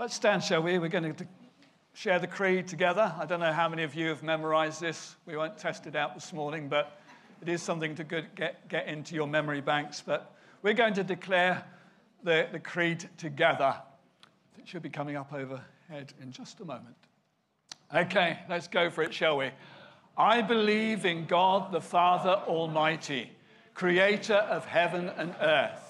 Let's stand, shall we? We're going to share the creed together. I don't know how many of you have memorized this. We won't test it out this morning, but it is something to get, get into your memory banks. But we're going to declare the, the creed together. It should be coming up overhead in just a moment. Okay, let's go for it, shall we? I believe in God the Father Almighty, creator of heaven and earth.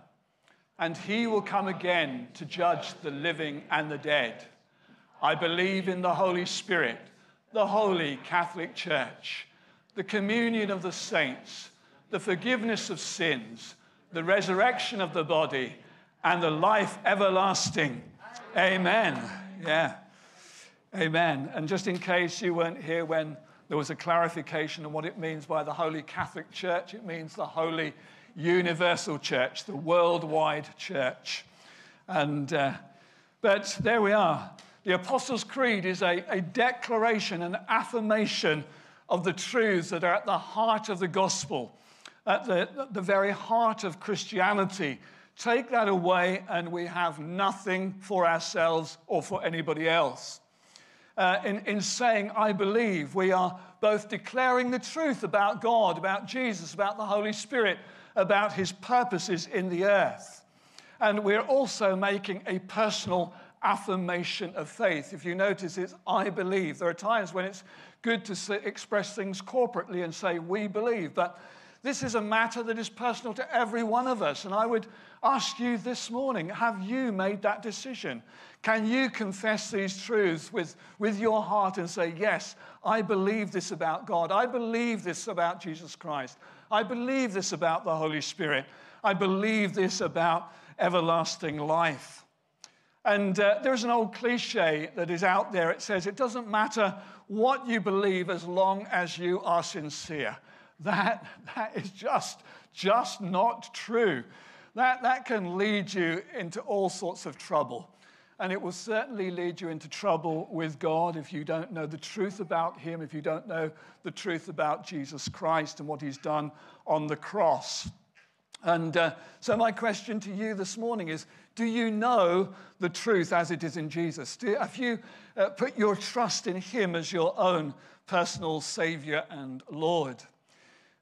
And he will come again to judge the living and the dead. I believe in the Holy Spirit, the holy Catholic Church, the communion of the saints, the forgiveness of sins, the resurrection of the body, and the life everlasting. Amen. Yeah. Amen. And just in case you weren't here when there was a clarification of what it means by the Holy Catholic Church. It means the Holy Universal Church, the worldwide church. And, uh, but there we are. The Apostles' Creed is a, a declaration, an affirmation of the truths that are at the heart of the gospel, at the, the very heart of Christianity. Take that away, and we have nothing for ourselves or for anybody else uh, in, in saying, I believe, we are both declaring the truth about God, about Jesus, about the Holy Spirit, about his purposes in the earth. And we're also making a personal affirmation of faith. If you notice, it's I believe. There are times when it's good to express things corporately and say, we believe. But this is a matter that is personal to every one of us. And I would ask you this morning have you made that decision? Can you confess these truths with, with your heart and say, Yes, I believe this about God. I believe this about Jesus Christ. I believe this about the Holy Spirit. I believe this about everlasting life. And uh, there's an old cliche that is out there. It says, It doesn't matter what you believe as long as you are sincere. That, that is just, just not true. That, that can lead you into all sorts of trouble. And it will certainly lead you into trouble with God if you don't know the truth about Him, if you don't know the truth about Jesus Christ and what He's done on the cross. And uh, so, my question to you this morning is Do you know the truth as it is in Jesus? Do, have you uh, put your trust in Him as your own personal Savior and Lord?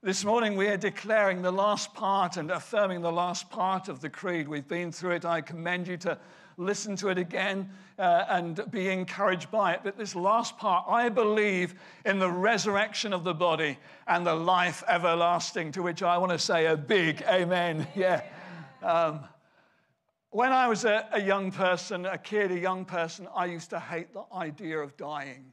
This morning, we are declaring the last part and affirming the last part of the creed. We've been through it. I commend you to listen to it again uh, and be encouraged by it. But this last part, I believe in the resurrection of the body and the life everlasting, to which I want to say a big amen. Yeah. Um, when I was a, a young person, a kid, a young person, I used to hate the idea of dying.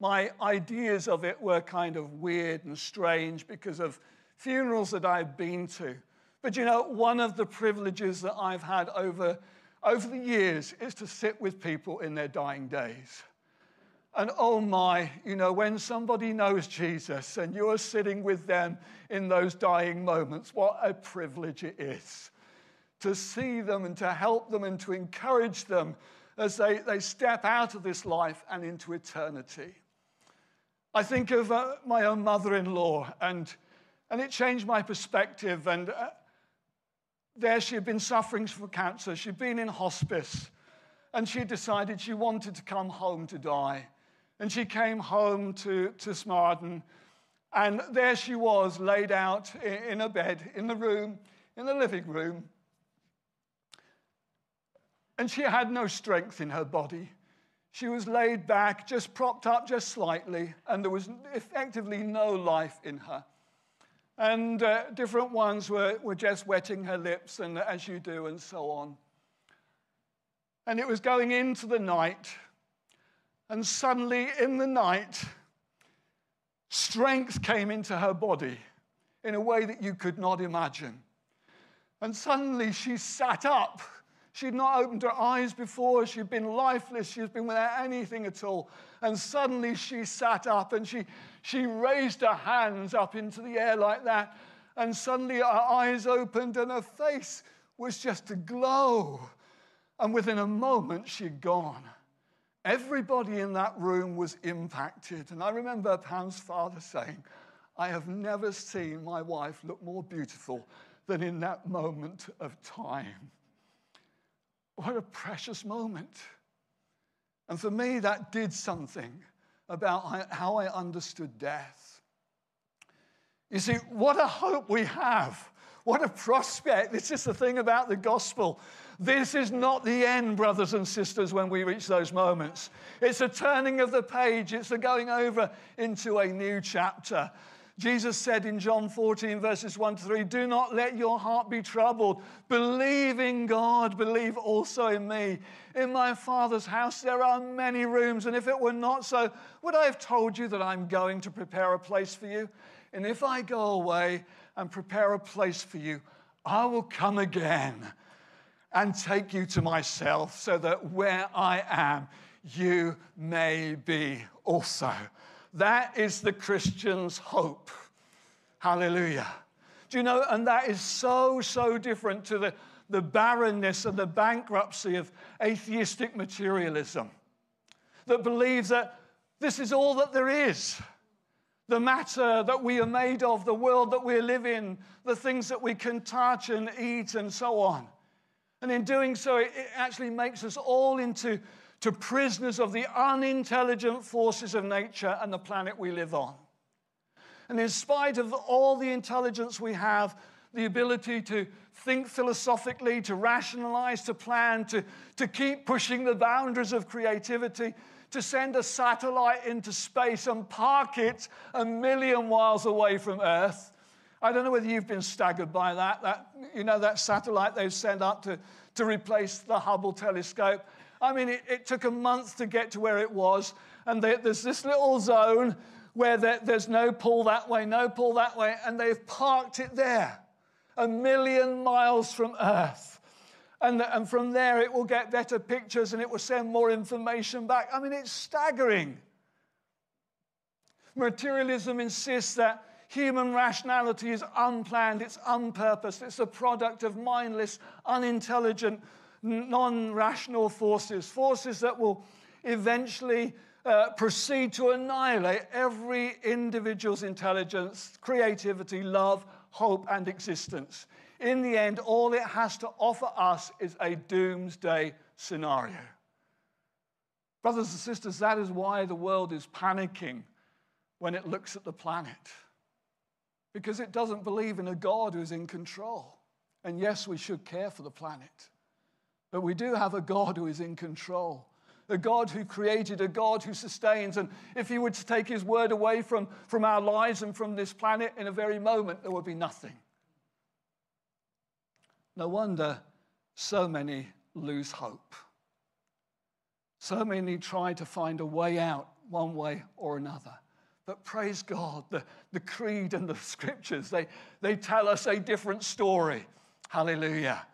My ideas of it were kind of weird and strange because of funerals that I've been to. But you know, one of the privileges that I've had over over the years is to sit with people in their dying days. And oh my, you know, when somebody knows Jesus and you're sitting with them in those dying moments, what a privilege it is to see them and to help them and to encourage them as they, they step out of this life and into eternity. I think of uh, my own mother in law, and, and it changed my perspective. And uh, there she had been suffering from cancer. She'd been in hospice. And she decided she wanted to come home to die. And she came home to, to Smarden. And there she was, laid out in a bed in the room, in the living room. And she had no strength in her body. She was laid back, just propped up just slightly, and there was effectively no life in her. And uh, different ones were, were just wetting her lips, and as you do, and so on. And it was going into the night, and suddenly in the night, strength came into her body in a way that you could not imagine. And suddenly she sat up. She'd not opened her eyes before. She'd been lifeless. She'd been without anything at all. And suddenly she sat up and she, she raised her hands up into the air like that. And suddenly her eyes opened and her face was just aglow. And within a moment, she'd gone. Everybody in that room was impacted. And I remember Pam's father saying, I have never seen my wife look more beautiful than in that moment of time. What a precious moment. And for me, that did something about how I understood death. You see, what a hope we have. What a prospect. This is the thing about the gospel. This is not the end, brothers and sisters, when we reach those moments. It's a turning of the page, it's a going over into a new chapter. Jesus said in John 14, verses 1 to 3, Do not let your heart be troubled. Believe in God, believe also in me. In my Father's house there are many rooms, and if it were not so, would I have told you that I'm going to prepare a place for you? And if I go away and prepare a place for you, I will come again and take you to myself, so that where I am, you may be also. That is the Christian's hope. Hallelujah. Do you know? And that is so, so different to the, the barrenness and the bankruptcy of atheistic materialism that believes that this is all that there is. The matter that we are made of, the world that we live in, the things that we can touch and eat, and so on. And in doing so, it actually makes us all into to prisoners of the unintelligent forces of nature and the planet we live on. And in spite of all the intelligence we have, the ability to think philosophically, to rationalize, to plan, to, to keep pushing the boundaries of creativity, to send a satellite into space and park it a million miles away from Earth. I don't know whether you've been staggered by that. that you know, that satellite they've sent up to, to replace the Hubble telescope. I mean, it, it took a month to get to where it was, and they, there's this little zone where there, there's no pull that way, no pull that way, and they've parked it there, a million miles from Earth. And, and from there, it will get better pictures and it will send more information back. I mean, it's staggering. Materialism insists that human rationality is unplanned, it's unpurposed, it's a product of mindless, unintelligent non rational forces, forces that will eventually uh, proceed to annihilate every individual's intelligence, creativity, love, hope, and existence. In the end, all it has to offer us is a doomsday scenario. Brothers and sisters, that is why the world is panicking when it looks at the planet. Because it doesn't believe in a God who's in control. And yes, we should care for the planet. But we do have a God who is in control, a God who created, a God who sustains. And if He were to take His word away from, from our lives and from this planet in a very moment, there would be nothing. No wonder so many lose hope. So many try to find a way out one way or another. But praise God, the, the creed and the scriptures, they, they tell us a different story. Hallelujah.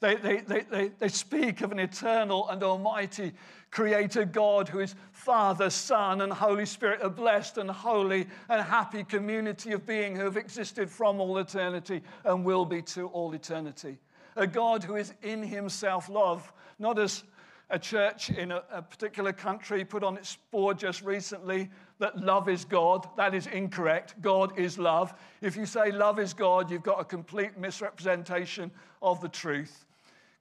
They, they, they, they, they speak of an eternal and almighty creator God who is Father, Son, and Holy Spirit, a blessed and holy and happy community of being who have existed from all eternity and will be to all eternity. A God who is in himself love, not as a church in a, a, particular country put on its board just recently that love is God. That is incorrect. God is love. If you say love is God, you've got a complete misrepresentation of the truth.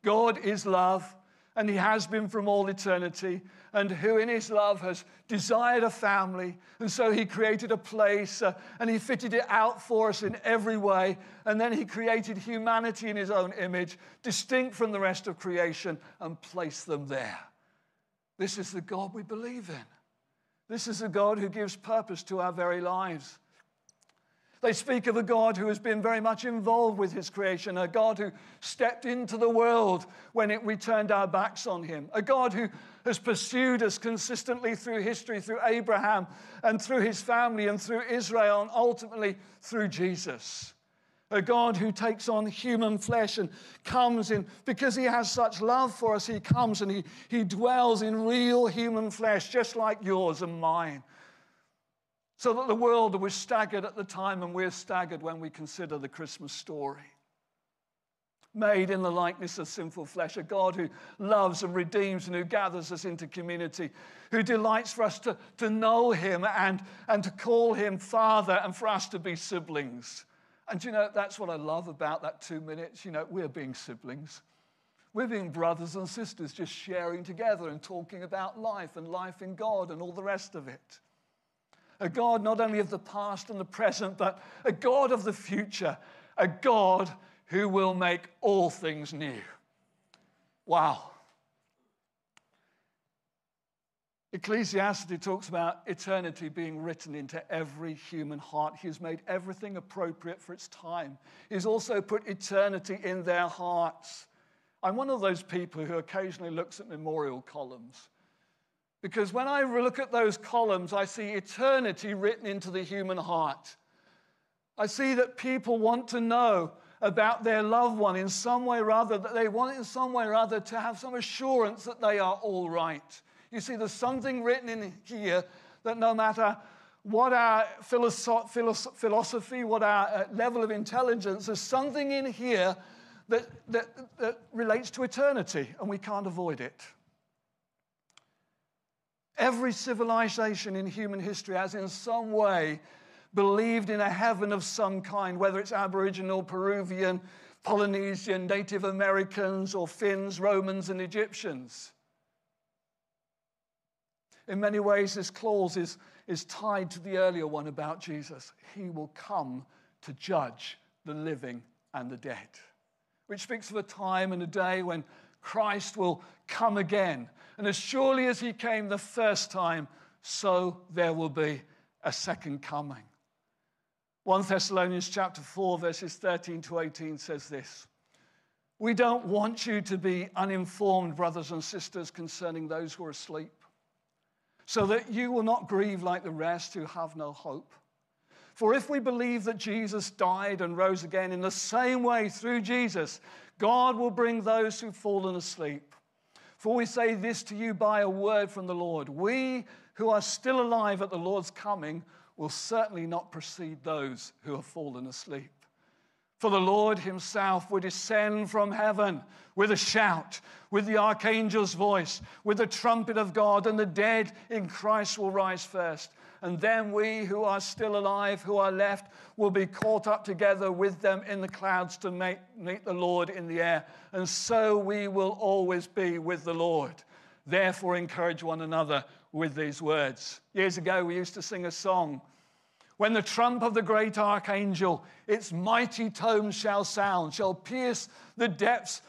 God is love, and He has been from all eternity, and who in His love has desired a family. And so He created a place, uh, and He fitted it out for us in every way. And then He created humanity in His own image, distinct from the rest of creation, and placed them there. This is the God we believe in. This is a God who gives purpose to our very lives. They speak of a God who has been very much involved with his creation, a God who stepped into the world when it, we turned our backs on him, a God who has pursued us consistently through history, through Abraham and through his family and through Israel and ultimately through Jesus. A God who takes on human flesh and comes in, because he has such love for us, he comes and he, he dwells in real human flesh, just like yours and mine. So that the world was staggered at the time, and we're staggered when we consider the Christmas story made in the likeness of sinful flesh, a God who loves and redeems and who gathers us into community, who delights for us to, to know Him and, and to call Him Father and for us to be siblings. And you know, that's what I love about that two minutes. You know, we're being siblings. We're being brothers and sisters, just sharing together and talking about life and life in God and all the rest of it. A God not only of the past and the present, but a God of the future. A God who will make all things new. Wow. Ecclesiastes talks about eternity being written into every human heart. He's made everything appropriate for its time. He's also put eternity in their hearts. I'm one of those people who occasionally looks at memorial columns. Because when I look at those columns, I see eternity written into the human heart. I see that people want to know about their loved one in some way or other, that they want in some way or other to have some assurance that they are all right. You see, there's something written in here that no matter what our philosophy, what our uh, level of intelligence, there's something in here that, that, that relates to eternity, and we can't avoid it. Every civilization in human history has, in some way, believed in a heaven of some kind, whether it's Aboriginal, Peruvian, Polynesian, Native Americans, or Finns, Romans, and Egyptians. In many ways, this clause is, is tied to the earlier one about Jesus. He will come to judge the living and the dead, which speaks of a time and a day when Christ will come again. And as surely as he came the first time, so there will be a second coming. 1 Thessalonians chapter 4 verses 13 to 18 says this. We don't want you to be uninformed, brothers and sisters, concerning those who are asleep, so that you will not grieve like the rest who have no hope. For if we believe that Jesus died and rose again in the same way through Jesus, God will bring those who've fallen asleep. For we say this to you by a word from the Lord. We who are still alive at the Lord's coming will certainly not precede those who have fallen asleep. For the Lord himself will descend from heaven with a shout, with the archangel's voice, with the trumpet of God, and the dead in Christ will rise first. And then we who are still alive, who are left, will be caught up together with them in the clouds to meet, meet the Lord in the air. And so we will always be with the Lord. Therefore, encourage one another with these words. Years ago, we used to sing a song. When the trump of the great archangel, its mighty tones shall sound, shall pierce the depths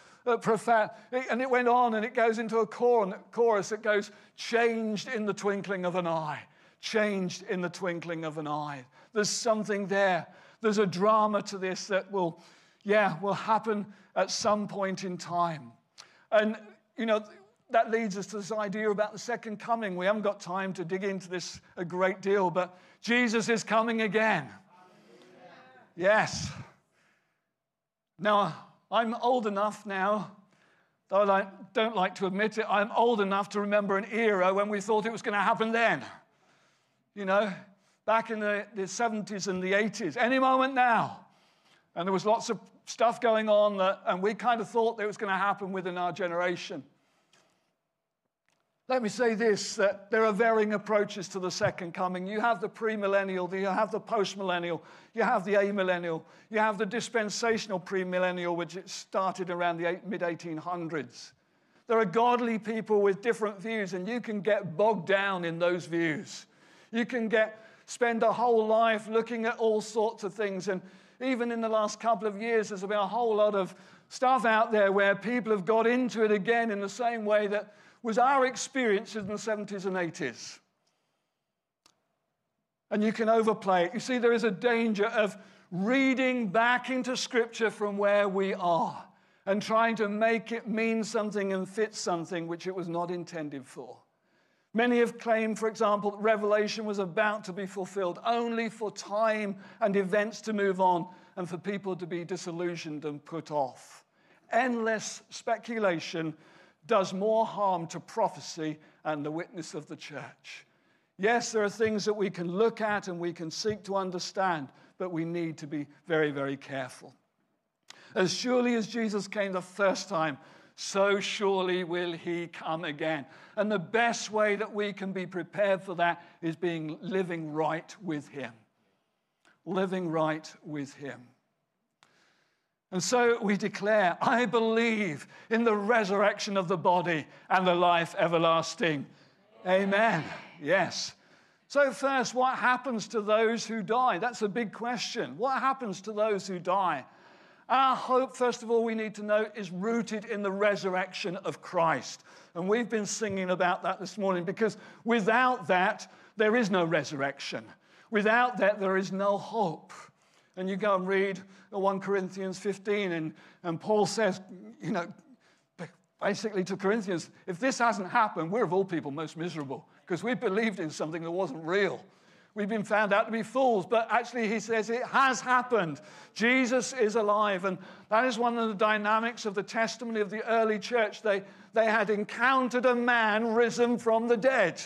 profound. And it went on and it goes into a chorus that goes, changed in the twinkling of an eye. Changed in the twinkling of an eye. There's something there. There's a drama to this that will, yeah, will happen at some point in time. And, you know, that leads us to this idea about the second coming. We haven't got time to dig into this a great deal, but Jesus is coming again. Yes. Now, I'm old enough now, though I don't like to admit it, I'm old enough to remember an era when we thought it was going to happen then. You know, back in the, the 70s and the 80s, any moment now. And there was lots of stuff going on, that, and we kind of thought that it was going to happen within our generation. Let me say this that there are varying approaches to the second coming. You have the premillennial, you have the postmillennial, you have the amillennial, you have the dispensational premillennial, which started around the mid 1800s. There are godly people with different views, and you can get bogged down in those views. You can get spend a whole life looking at all sorts of things. And even in the last couple of years, there's been a whole lot of stuff out there where people have got into it again in the same way that was our experience in the 70s and 80s. And you can overplay it. You see, there is a danger of reading back into Scripture from where we are and trying to make it mean something and fit something which it was not intended for. Many have claimed, for example, that Revelation was about to be fulfilled only for time and events to move on and for people to be disillusioned and put off. Endless speculation does more harm to prophecy and the witness of the church. Yes, there are things that we can look at and we can seek to understand, but we need to be very, very careful. As surely as Jesus came the first time, so surely will he come again. And the best way that we can be prepared for that is being living right with him. Living right with him. And so we declare, I believe in the resurrection of the body and the life everlasting. Amen. Yes. So, first, what happens to those who die? That's a big question. What happens to those who die? Our hope, first of all, we need to know is rooted in the resurrection of Christ. And we've been singing about that this morning because without that, there is no resurrection. Without that, there is no hope. And you go and read 1 Corinthians 15, and, and Paul says, you know, basically to Corinthians, if this hasn't happened, we're of all people most miserable because we believed in something that wasn't real. We've been found out to be fools, but actually, he says it has happened. Jesus is alive. And that is one of the dynamics of the testimony of the early church. They, they had encountered a man risen from the dead.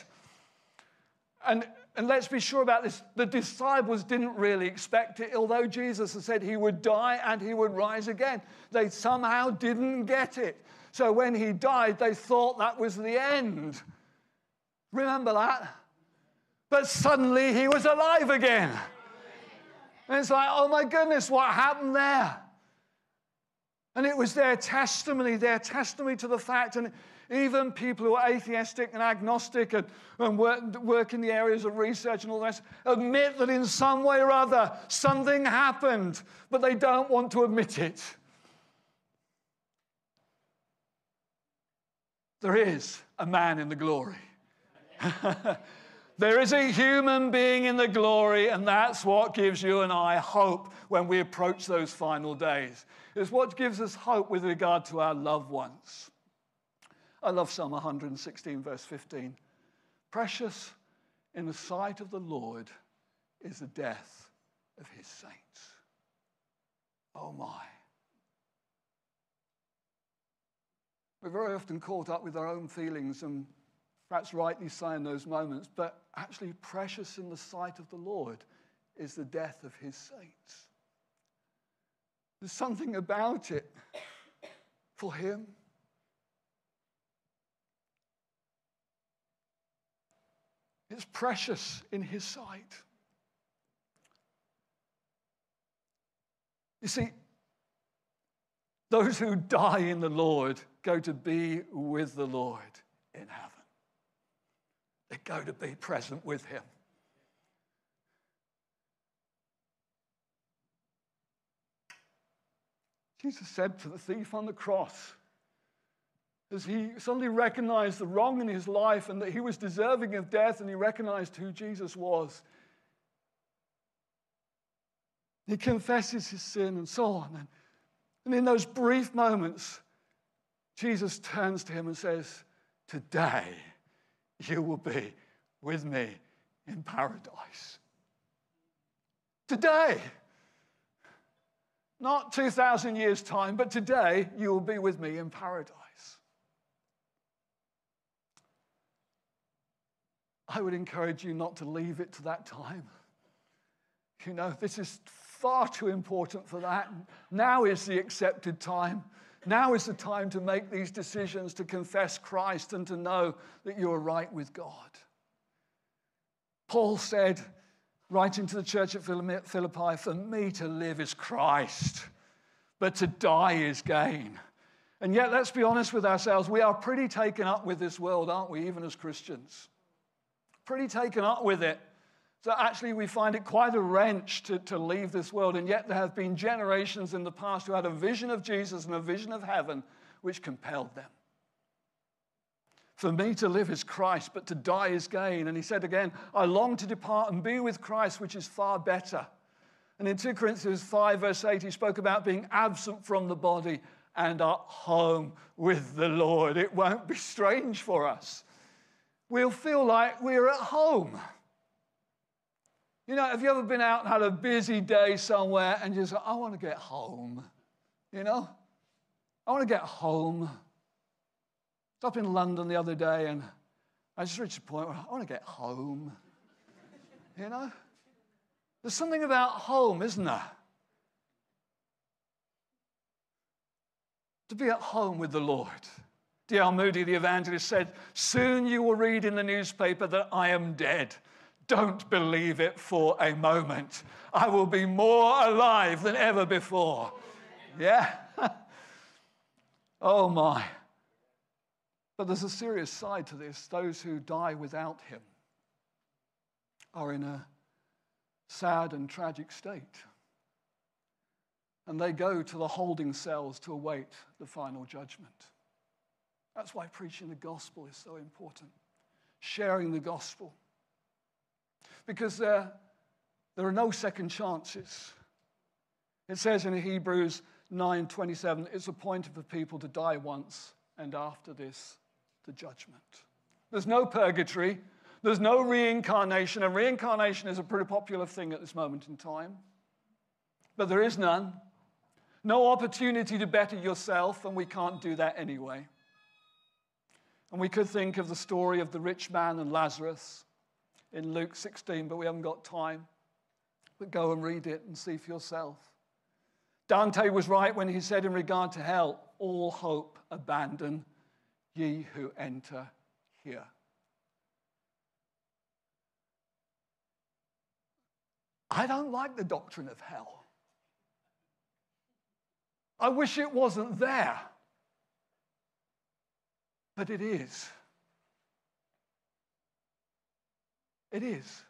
And, and let's be sure about this the disciples didn't really expect it, although Jesus had said he would die and he would rise again. They somehow didn't get it. So when he died, they thought that was the end. Remember that? But suddenly he was alive again. And it's like, oh my goodness, what happened there? And it was their testimony, their testimony to the fact. And even people who are atheistic and agnostic and, and work, work in the areas of research and all rest admit that in some way or other something happened, but they don't want to admit it. There is a man in the glory. There is a human being in the glory, and that's what gives you and I hope when we approach those final days. It's what gives us hope with regard to our loved ones. I love Psalm 116, verse 15. Precious in the sight of the Lord is the death of his saints. Oh my. We're very often caught up with our own feelings and perhaps rightly so in those moments, but actually precious in the sight of the Lord is the death of his saints. There's something about it for him. It's precious in his sight. You see, those who die in the Lord go to be with the Lord in heaven. Go to be present with him. Jesus said to the thief on the cross, as he suddenly recognized the wrong in his life and that he was deserving of death, and he recognized who Jesus was. He confesses his sin and so on. And in those brief moments, Jesus turns to him and says, Today, you will be with me in paradise. Today, not 2,000 years' time, but today, you will be with me in paradise. I would encourage you not to leave it to that time. You know, this is far too important for that. Now is the accepted time. Now is the time to make these decisions, to confess Christ, and to know that you are right with God. Paul said, writing to the church at Philippi, For me to live is Christ, but to die is gain. And yet, let's be honest with ourselves, we are pretty taken up with this world, aren't we, even as Christians? Pretty taken up with it. So actually, we find it quite a wrench to, to leave this world. And yet, there have been generations in the past who had a vision of Jesus and a vision of heaven which compelled them. For me to live is Christ, but to die is gain. And he said again, I long to depart and be with Christ, which is far better. And in 2 Corinthians 5, verse 8, he spoke about being absent from the body and at home with the Lord. It won't be strange for us we'll feel like we're at home. You know, have you ever been out and had a busy day somewhere and just, I want to get home? You know? I want to get home. Stop in London the other day and I just reached a point where I want to get home. You know? There's something about home, isn't there? To be at home with the Lord. D.L. Moody, the evangelist, said, Soon you will read in the newspaper that I am dead. Don't believe it for a moment. I will be more alive than ever before. Yeah? oh my. But there's a serious side to this. Those who die without him are in a sad and tragic state. And they go to the holding cells to await the final judgment. That's why preaching the gospel is so important. Sharing the gospel. Because there, there are no second chances. It says in Hebrews 9:27, it's appointed for people to die once, and after this, the judgment. There's no purgatory, there's no reincarnation, and reincarnation is a pretty popular thing at this moment in time. But there is none. No opportunity to better yourself, and we can't do that anyway. And we could think of the story of the rich man and Lazarus in Luke 16, but we haven't got time. But go and read it and see for yourself. Dante was right when he said, in regard to hell, all hope abandon, ye who enter here. I don't like the doctrine of hell. I wish it wasn't there. But it is. It is.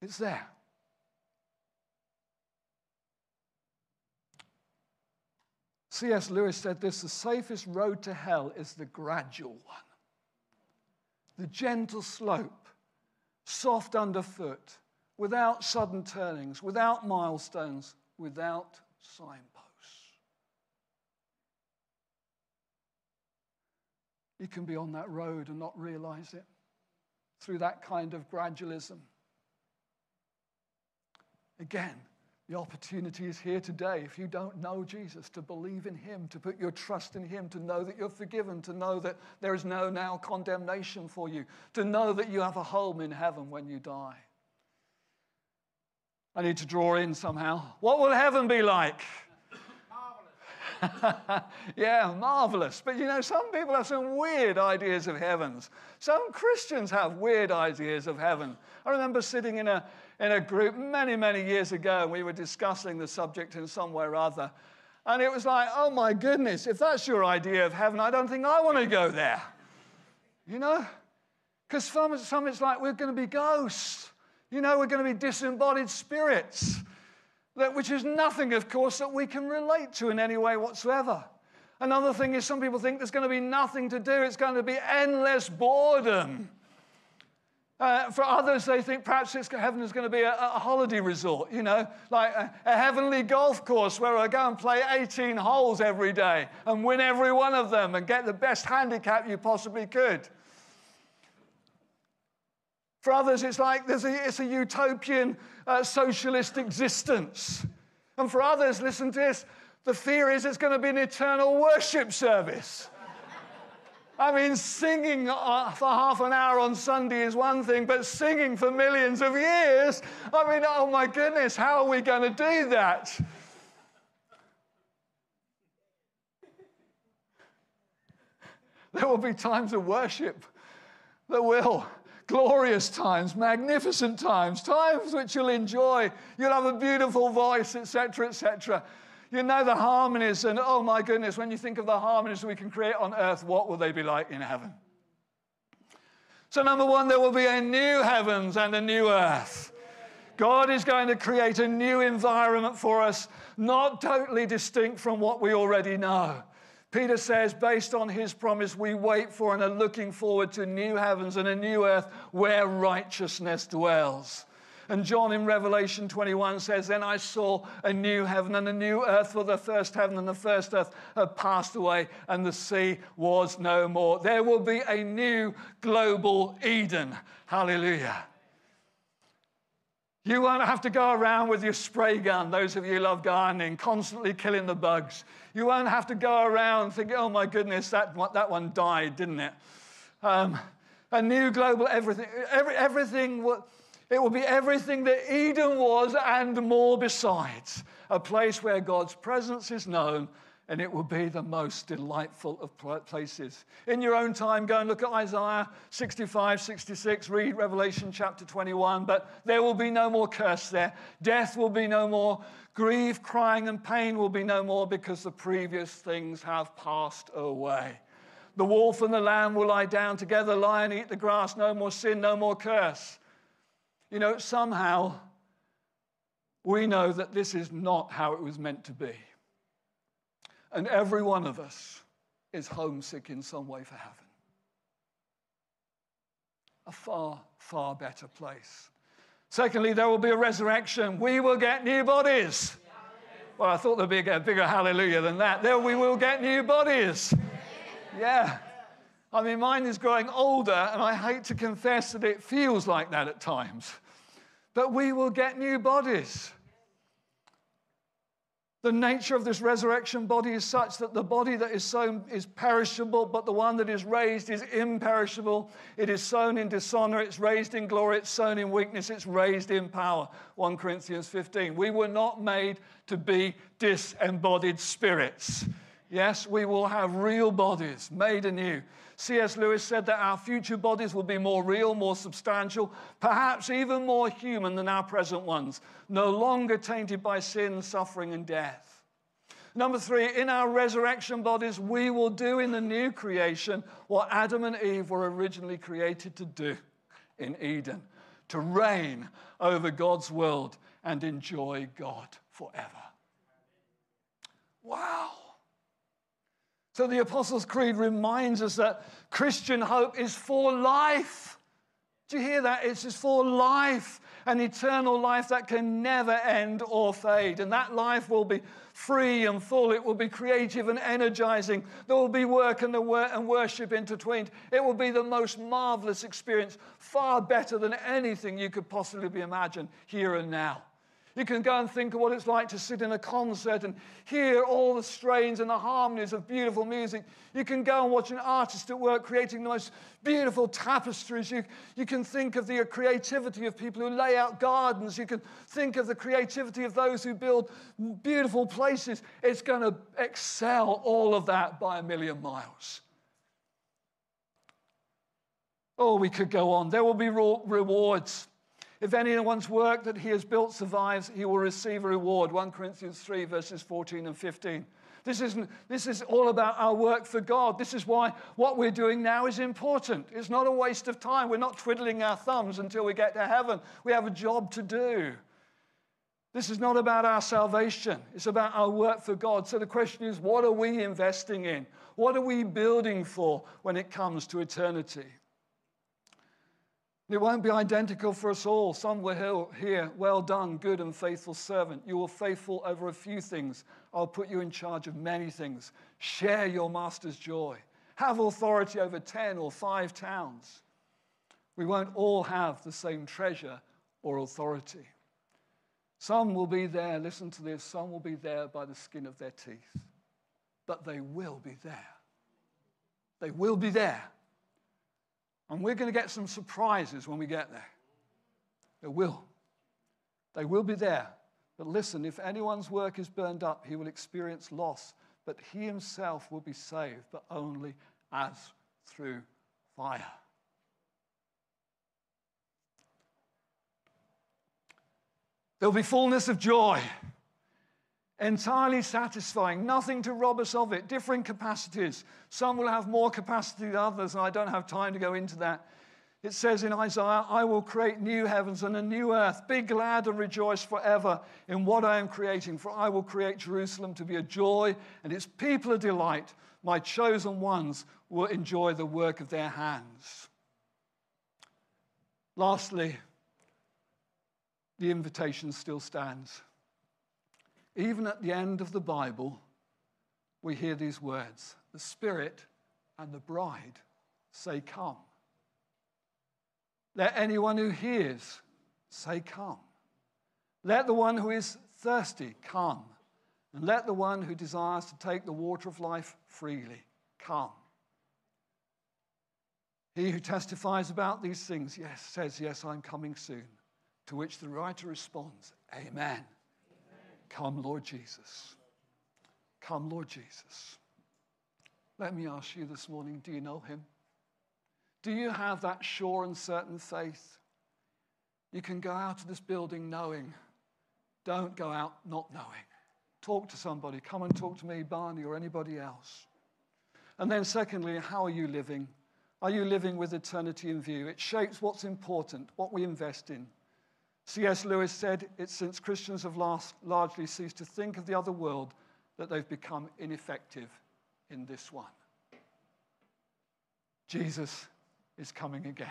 It's there. C.S. Lewis said this the safest road to hell is the gradual one, the gentle slope, soft underfoot, without sudden turnings, without milestones, without signposts. You can be on that road and not realize it through that kind of gradualism. Again, the opportunity is here today. If you don't know Jesus, to believe in Him, to put your trust in Him, to know that you're forgiven, to know that there is no now condemnation for you, to know that you have a home in heaven when you die. I need to draw in somehow. What will heaven be like? yeah, marvelous. But you know, some people have some weird ideas of heavens. Some Christians have weird ideas of heaven. I remember sitting in a, in a group many, many years ago, and we were discussing the subject in some way or other. And it was like, oh my goodness, if that's your idea of heaven, I don't think I want to go there. You know? Because some, some it's like we're going to be ghosts. You know, we're going to be disembodied spirits. That, which is nothing, of course, that we can relate to in any way whatsoever. Another thing is, some people think there's going to be nothing to do, it's going to be endless boredom. Uh, for others, they think perhaps heaven is going to be a, a holiday resort, you know, like a, a, heavenly golf course where I go and play 18 holes every day and win every one of them and get the best handicap you possibly could. For others, it's like there's a, it's a utopian uh, socialist existence. And for others, listen to this the fear is it's going to be an eternal worship service. I mean, singing uh, for half an hour on Sunday is one thing, but singing for millions of years, I mean, oh my goodness, how are we going to do that? There will be times of worship that will glorious times, magnificent times, times which you'll enjoy. You'll have a beautiful voice, etc., etc. You know the harmonies, and oh my goodness, when you think of the harmonies we can create on earth, what will they be like in heaven? So, number one, there will be a new heavens and a new earth. God is going to create a new environment for us, not totally distinct from what we already know. Peter says, based on his promise, we wait for and are looking forward to new heavens and a new earth where righteousness dwells. And John in Revelation 21 says, Then I saw a new heaven and a new earth, for the first heaven and the first earth had passed away, and the sea was no more. There will be a new global Eden. Hallelujah. You won't have to go around with your spray gun, those of you who love gardening, constantly killing the bugs. You won't have to go around thinking, oh my goodness, that, that one died, didn't it? Um, a new global everything. Every, everything will, it will be everything that Eden was and more besides. A place where God's presence is known and it will be the most delightful of places. In your own time, go and look at Isaiah 65, 66, read Revelation chapter 21, but there will be no more curse there. Death will be no more. Grief, crying, and pain will be no more because the previous things have passed away. The wolf and the lamb will lie down together, lie and eat the grass, no more sin, no more curse. You know, somehow we know that this is not how it was meant to be. And every one of us is homesick in some way for heaven. A far, far better place. Secondly, there will be a resurrection. We will get new bodies. Well, I thought there'd be a bigger hallelujah than that. There we will get new bodies. Yeah. I mean, mine is growing older, and I hate to confess that it feels like that at times. But we will get new bodies. The nature of this resurrection body is such that the body that is sown is perishable, but the one that is raised is imperishable. It is sown in dishonor, it's raised in glory, it's sown in weakness, it's raised in power. 1 Corinthians 15. We were not made to be disembodied spirits. Yes, we will have real bodies made anew. C.S. Lewis said that our future bodies will be more real, more substantial, perhaps even more human than our present ones, no longer tainted by sin, suffering, and death. Number three, in our resurrection bodies, we will do in the new creation what Adam and Eve were originally created to do in Eden to reign over God's world and enjoy God forever. Wow. So the Apostles' Creed reminds us that Christian hope is for life. Do you hear that? It's just for life, an eternal life that can never end or fade. And that life will be free and full. It will be creative and energizing. There will be work and, the wor- and worship intertwined. It will be the most marvelous experience, far better than anything you could possibly be imagine here and now. You can go and think of what it's like to sit in a concert and hear all the strains and the harmonies of beautiful music. You can go and watch an artist at work creating the most beautiful tapestries. You, you can think of the creativity of people who lay out gardens. You can think of the creativity of those who build beautiful places. It's going to excel all of that by a million miles. Oh, we could go on. There will be rewards. If anyone's work that he has built survives, he will receive a reward. 1 Corinthians 3, verses 14 and 15. This, isn't, this is all about our work for God. This is why what we're doing now is important. It's not a waste of time. We're not twiddling our thumbs until we get to heaven. We have a job to do. This is not about our salvation, it's about our work for God. So the question is what are we investing in? What are we building for when it comes to eternity? It won't be identical for us all. Some will hear, Well done, good and faithful servant. You were faithful over a few things. I'll put you in charge of many things. Share your master's joy. Have authority over 10 or 5 towns. We won't all have the same treasure or authority. Some will be there, listen to this, some will be there by the skin of their teeth, but they will be there. They will be there. And we're going to get some surprises when we get there. There will. They will be there. But listen, if anyone's work is burned up, he will experience loss, but he himself will be saved, but only as through fire. There'll be fullness of joy entirely satisfying, nothing to rob us of it, different capacities. Some will have more capacity than others, and I don't have time to go into that. It says in Isaiah, I will create new heavens and a new earth. Be glad and rejoice forever in what I am creating, for I will create Jerusalem to be a joy and its people a delight. My chosen ones will enjoy the work of their hands. Lastly, the invitation still stands. Even at the end of the Bible, we hear these words the Spirit and the bride say, Come. Let anyone who hears say, Come. Let the one who is thirsty come. And let the one who desires to take the water of life freely come. He who testifies about these things, yes, says, Yes, I'm coming soon. To which the writer responds, Amen. Come, Lord Jesus. Come, Lord Jesus. Let me ask you this morning do you know him? Do you have that sure and certain faith? You can go out of this building knowing. Don't go out not knowing. Talk to somebody. Come and talk to me, Barney, or anybody else. And then, secondly, how are you living? Are you living with eternity in view? It shapes what's important, what we invest in. C.S. Lewis said, It's since Christians have last, largely ceased to think of the other world that they've become ineffective in this one. Jesus is coming again.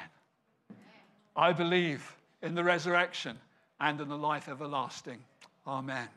I believe in the resurrection and in the life everlasting. Amen.